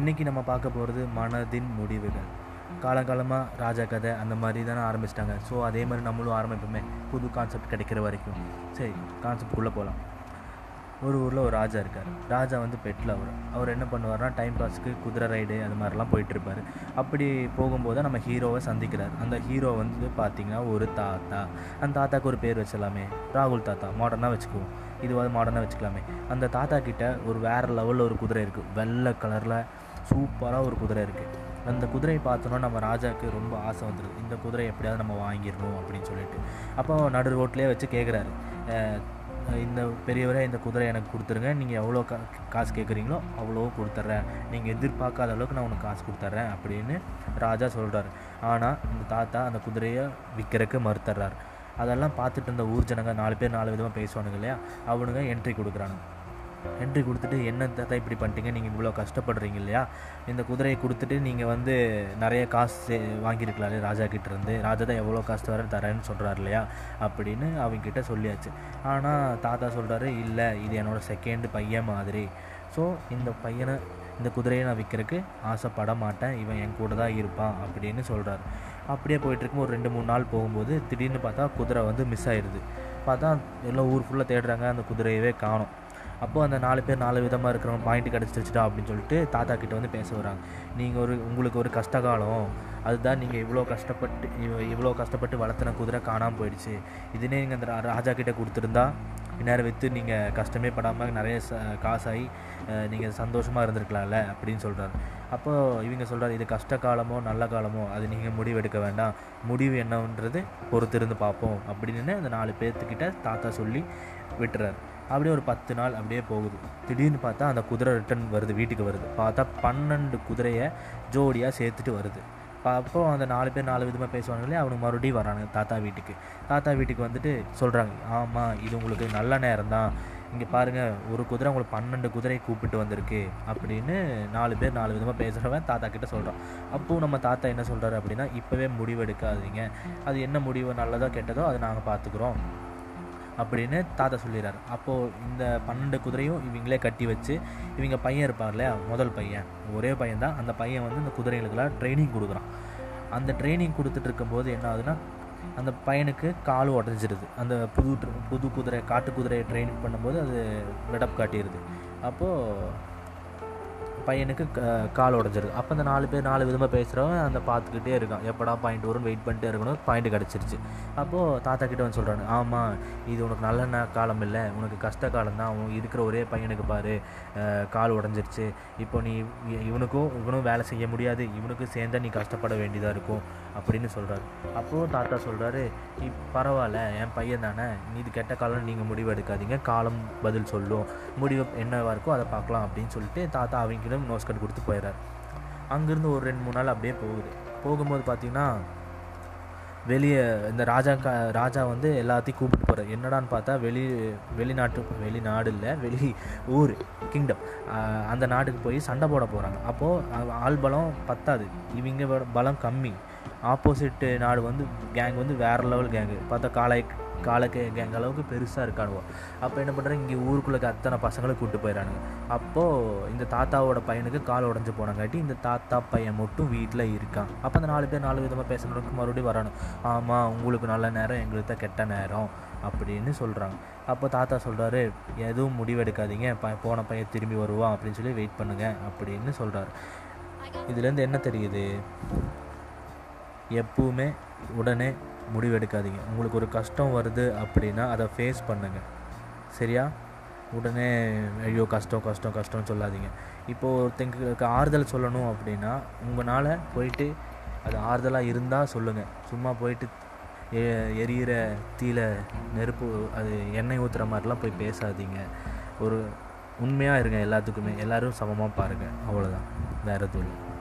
இன்றைக்கி நம்ம பார்க்க போகிறது மனதின் முடிவுகள். காலங்காலமாக ராஜா கதை அந்த மாதிரி தானே ஆரம்பிச்சிட்டாங்க. ஸோ அதே மாதிரி நம்மளும் ஆரம்பிப்போமே. புது கான்செப்ட் கிடைக்கிற வரைக்கும். சரி கான்செப்ட்குள்ளே போகலாம் ஒரு ஊரில் ஒரு ராஜா இருக்கார். ராஜா வந்து பெட்டில் அவர். அவர் என்ன பண்ணுவார்னா டைம் பாஸ்க்கு குதிரை ரைடு அது மாதிரிலாம் போயிட்டுருப்பார் அப்படி போகும்போது நம்ம ஹீரோவை சந்திக்கிறார். அந்த ஹீரோ வந்து பார்த்திங்கன்னா ஒரு தாத்தா. அந்த தாத்தாக்கு ஒரு பேர் வச்சிடலாமே. ராகுல் தாத்தா. மாடர்னாக வச்சுக்குவோம். இதுவாது மாடர்னாக வச்சுக்கலாமே. அந்த தாத்தா கிட்ட ஒரு வேறு லெவலில் ஒரு குதிரை இருக்குது வெள்ளை கலரில் சூப்பராக ஒரு குதிரை இருக்குது அந்த குதிரையை பார்த்தோன்னா நம்ம ராஜாவுக்கு ரொம்ப ஆசை வந்துடுது இந்த குதிரையை எப்படியாவது நம்ம வாங்கிடணும் அப்படின்னு சொல்லிட்டு. அப்போ நடு ரோட்லேயே வச்சு கேட்குறாரு இந்த பெரியவரே இந்த குதிரை எனக்கு கொடுத்துருங்க. நீங்கள் எவ்வளோ கா காசு கேட்குறீங்களோ அவ்வளோ கொடுத்துட்றேன் நீங்கள் எதிர்பார்க்காத அளவுக்கு நான் உனக்கு காசு கொடுத்துட்றேன் அப்படின்னு ராஜா சொல்கிறாரு ஆனால் இந்த தாத்தா அந்த குதிரையை விற்கிறக்கு மறுத்துட்றார் அதெல்லாம் பார்த்துட்டு இருந்த ஊர் ஜனங்க நாலு பேர் நாலு விதமாக பேசுவானுங்க இல்லையா? அவனுங்க என்ட்ரி கொடுக்குறானுங்க. என்ட்ரி கொடுத்துட்டு என்ன தாத்தா இப்படி பண்ணிட்டீங்க? நீங்கள் இவ்வளோ கஷ்டப்படுறீங்க இல்லையா? இந்த குதிரையை கொடுத்துட்டு நீங்கள் வந்து நிறைய காசு வாங்கியிருக்கலாம்ல ராஜா கிட்டேருந்து. ராஜா தான் எவ்வளோ காசு வர தரேன்னு சொல்கிறாரு இல்லையா? அப்படின்னு அவங்கக்கிட்ட சொல்லியாச்சு. ஆனால் தாத்தா சொல்கிறாரு இல்லை இது என்னோடய செகண்ட் பையன் மாதிரி. ஸோ இந்த பையனை இந்த குதிரையை நான் விற்கிறதுக்கு ஆசைப்பட மாட்டேன். இவன் என் கூட தான் இருப்பான் அப்படின்னு சொல்கிறாரு அப்படியே போயிட்டுருக்கும் ஒரு ரெண்டு மூணு நாள் போகும்போது திடீர்னு பார்த்தா குதிரை வந்து மிஸ் ஆயிடுது. பார்த்தா எல்லாம் ஊர் ஃபுல்லாக தேடுறாங்க. அந்த குதிரையவே காணும். அப்போது அந்த நாலு பேர் நாலு விதமாக இருக்கிறவங்க பாயிண்ட் கிடச்சிருச்சுடா அப்படின்னு சொல்லிட்டு தாத்தா கிட்ட வந்து பேச வராங்க. நீங்கள் ஒரு உங்களுக்கு ஒரு கஷ்டகாலம் அதுதான் நீங்கள் இவ்வளோ கஷ்டப்பட்டு இவ்வளோ கஷ்டப்பட்டு வளர்த்துன குதிரை காணாமல் போயிடுச்சு. இதுனே நீங்கள் அந்த ராஜா கிட்டே கொடுத்துருந்தா இந்நேரம் விற்று நீங்கள் கஷ்டமே படாமல் நிறைய ச காசாகி நீங்கள் சந்தோஷமாக இருந்திருக்கலாம்ல அப்படின்னு சொல்கிறாரு அப்போது இவங்க சொல்கிறார் இது கஷ்ட காலமோ நல்ல காலமோ அது நீங்கள் முடிவு எடுக்க வேண்டாம். முடிவு என்னன்றது பொறுத்திருந்து பார்ப்போம் அப்படின்னு அந்த நாலு பேர்த்துக்கிட்ட தாத்தா சொல்லி விட்டுறாரு. அப்படியே ஒரு பத்து நாள் அப்படியே போகுது. திடீர்னு பார்த்தா அந்த குதிரை ரிட்டன் வருது வீட்டுக்கு வருது. பார்த்தா பன்னெண்டு குதிரையை ஜோடியாக சேர்த்துட்டு வருது. அப்போ அந்த நாலு பேர் நாலு விதமாக பேசுவாங்களே அவனுக்கு மறுபடியும் வராங்க தாத்தா வீட்டுக்கு. தாத்தா வீட்டுக்கு வந்துட்டு சொல்கிறாங்க ஆமாம் இது உங்களுக்கு நல்ல நேரம் தான் இங்கே பாருங்கள் ஒரு குதிரை உங்களுக்கு பன்னெண்டு குதிரையை கூப்பிட்டு வந்திருக்கு. அப்படின்னு நாலு பேர் நாலு விதமாக பேசுகிறவன் தாத்தா கிட்ட சொல்கிறான் அப்போது நம்ம தாத்தா என்ன சொல்கிறாரு அப்படின்னா இப்போவே முடிவு எடுக்காதீங்க அது என்ன முடிவு நல்லதோ கெட்டதோ அதை நாங்கள் பார்த்துக்குறோம் அப்படின்னு தாத்தா சொல்லிடுறாரு. அப்போது இந்த பன்னெண்டு குதிரையும் இவங்களே கட்டி வச்சு இவங்க பையன் இருப்பார் இல்லையா? முதல் பையன். ஒரே பையன் தான். அந்த பையன் வந்து இந்த குதிரைகளுக்கெல்லாம் ட்ரைனிங் கொடுக்குறான். அந்த ட்ரைனிங் கொடுத்துட்டு இருக்கும்போது என்ன ஆகுதுன்னா அந்த பையனுக்கு கால் உடஞ்சிருது. அந்த புது புது குதிரை காட்டு குதிரையை ட்ரைனிங் பண்ணும்போது அது விடப் காட்டிடுது. அப்போது பையனுக்கு கால் உடஞ்சிருக்கு. அப்போ அந்த நாலு பேர் நாலு விதமாக பேசுகிறவன் அந்த பார்த்துக்கிட்டே இருக்கான். எப்படா பாயிண்ட் வரும்னு வெயிட் பண்ணிட்டே இருக்கணும் பாயிண்ட் கிடச்சிருச்சு. அப்போது தாத்தா கிட்ட வந்து சொல்கிறாங்க ஆமாம் இது உனக்கு நல்ல காலம் இல்லை. உனக்கு கஷ்ட காலம் தான். உன் இருக்கிற ஒரே பையனுக்கு பாரு. கால் உடஞ்சிருச்சு. இப்போ நீ இவனுக்கும் இவனும் வேலை செய்ய முடியாது. இவனுக்கும் சேர்ந்தா நீ கஷ்டப்பட வேண்டியதாக இருக்கும். அப்படின்னு சொல்கிறாரு அப்போது தாத்தா சொல்கிறாரு நீ பரவாயில்ல. என் பையன் தானே. நீ இது கெட்ட காலம் நீங்கள் முடிவு எடுக்காதீங்க. காலம் பதில் சொல்லும். முடிவு என்னவாக இருக்கோ அதை பார்க்கலாம். அப்படின்னு சொல்லிட்டு தாத்தா அவங்க அவங்களும் நோஸ் கட் கொடுத்து போயிடுறாரு அங்கேருந்து ஒரு ரெண்டு மூணு நாள் அப்படியே போகுது. போகும்போது பார்த்திங்கன்னா வெளியே இந்த ராஜா கா ராஜா வந்து எல்லாத்தையும் கூப்பிட்டு போகிறார் என்னடான்னு பார்த்தா வெளி வெளிநாட்டு வெளிநாடு இல்லை வெளி ஊர் கிங்டம் அந்த நாட்டுக்கு போய் சண்டை போட போகிறாங்க அப்போது ஆள் பலம் பத்தாது. இவங்க பலம் கம்மி. ஆப்போசிட்டு நாடு வந்து கேங் வந்து வேறு லெவல் கேங்கு பார்த்தா காலை காலக்கு கேங் அளவுக்கு பெருசாக இருக்கானுவோ. அப்போ என்ன பண்ணுறாங்க இங்கே ஊருக்குள்ளே அத்தனை பசங்களை கூப்பிட்டு போயிடறானுங்க அப்போது இந்த தாத்தாவோட பையனுக்கு கால் உடஞ்சி போனங்காட்டி இந்த தாத்தா பையன் மட்டும் வீட்டில் இருக்கான். அப்போ அந்த நாலு பேர் நாலு விதமாக பேசுகிறவங்களுக்கு மறுபடியும் வரணும் ஆமாம் உங்களுக்கு நல்ல நேரம் எங்களுக்கு தான் கெட்ட நேரம் அப்படின்னு சொல்கிறாங்க அப்போ தாத்தா சொல்கிறாரு எதுவும் முடிவெடுக்காதீங்க. ப போன பையன் திரும்பி வருவான் அப்படின்னு சொல்லி வெயிட் பண்ணுங்கள் அப்படின்னு சொல்கிறாரு இதுலேருந்து என்ன தெரியுது? எப்பவுமே உடனே முடிவெடுக்காதீங்க. உங்களுக்கு ஒரு கஷ்டம் வருது அப்படின்னா அதை ஃபேஸ் பண்ணுங்கள் சரியா? உடனே ஐயோ கஷ்டம் கஷ்டம் கஷ்டம்னு சொல்லாதீங்க. இப்போது ஒருத்தங்களுக்கு ஆறுதல் சொல்லணும் அப்படின்னா உங்களால் போயிட்டு அது ஆறுதலாக இருந்தால் சொல்லுங்கள் சும்மா போயிட்டு எ எரியிற தீல நெருப்பு அது எண்ணெய் ஊற்றுற மாதிரிலாம் போய் பேசாதீங்க. ஒரு உண்மையாக இருங்க எல்லாத்துக்குமே. எல்லோரும் சமமாக பாருங்கள் அவ்வளோதான் வேறு எதுவும் இல்லை.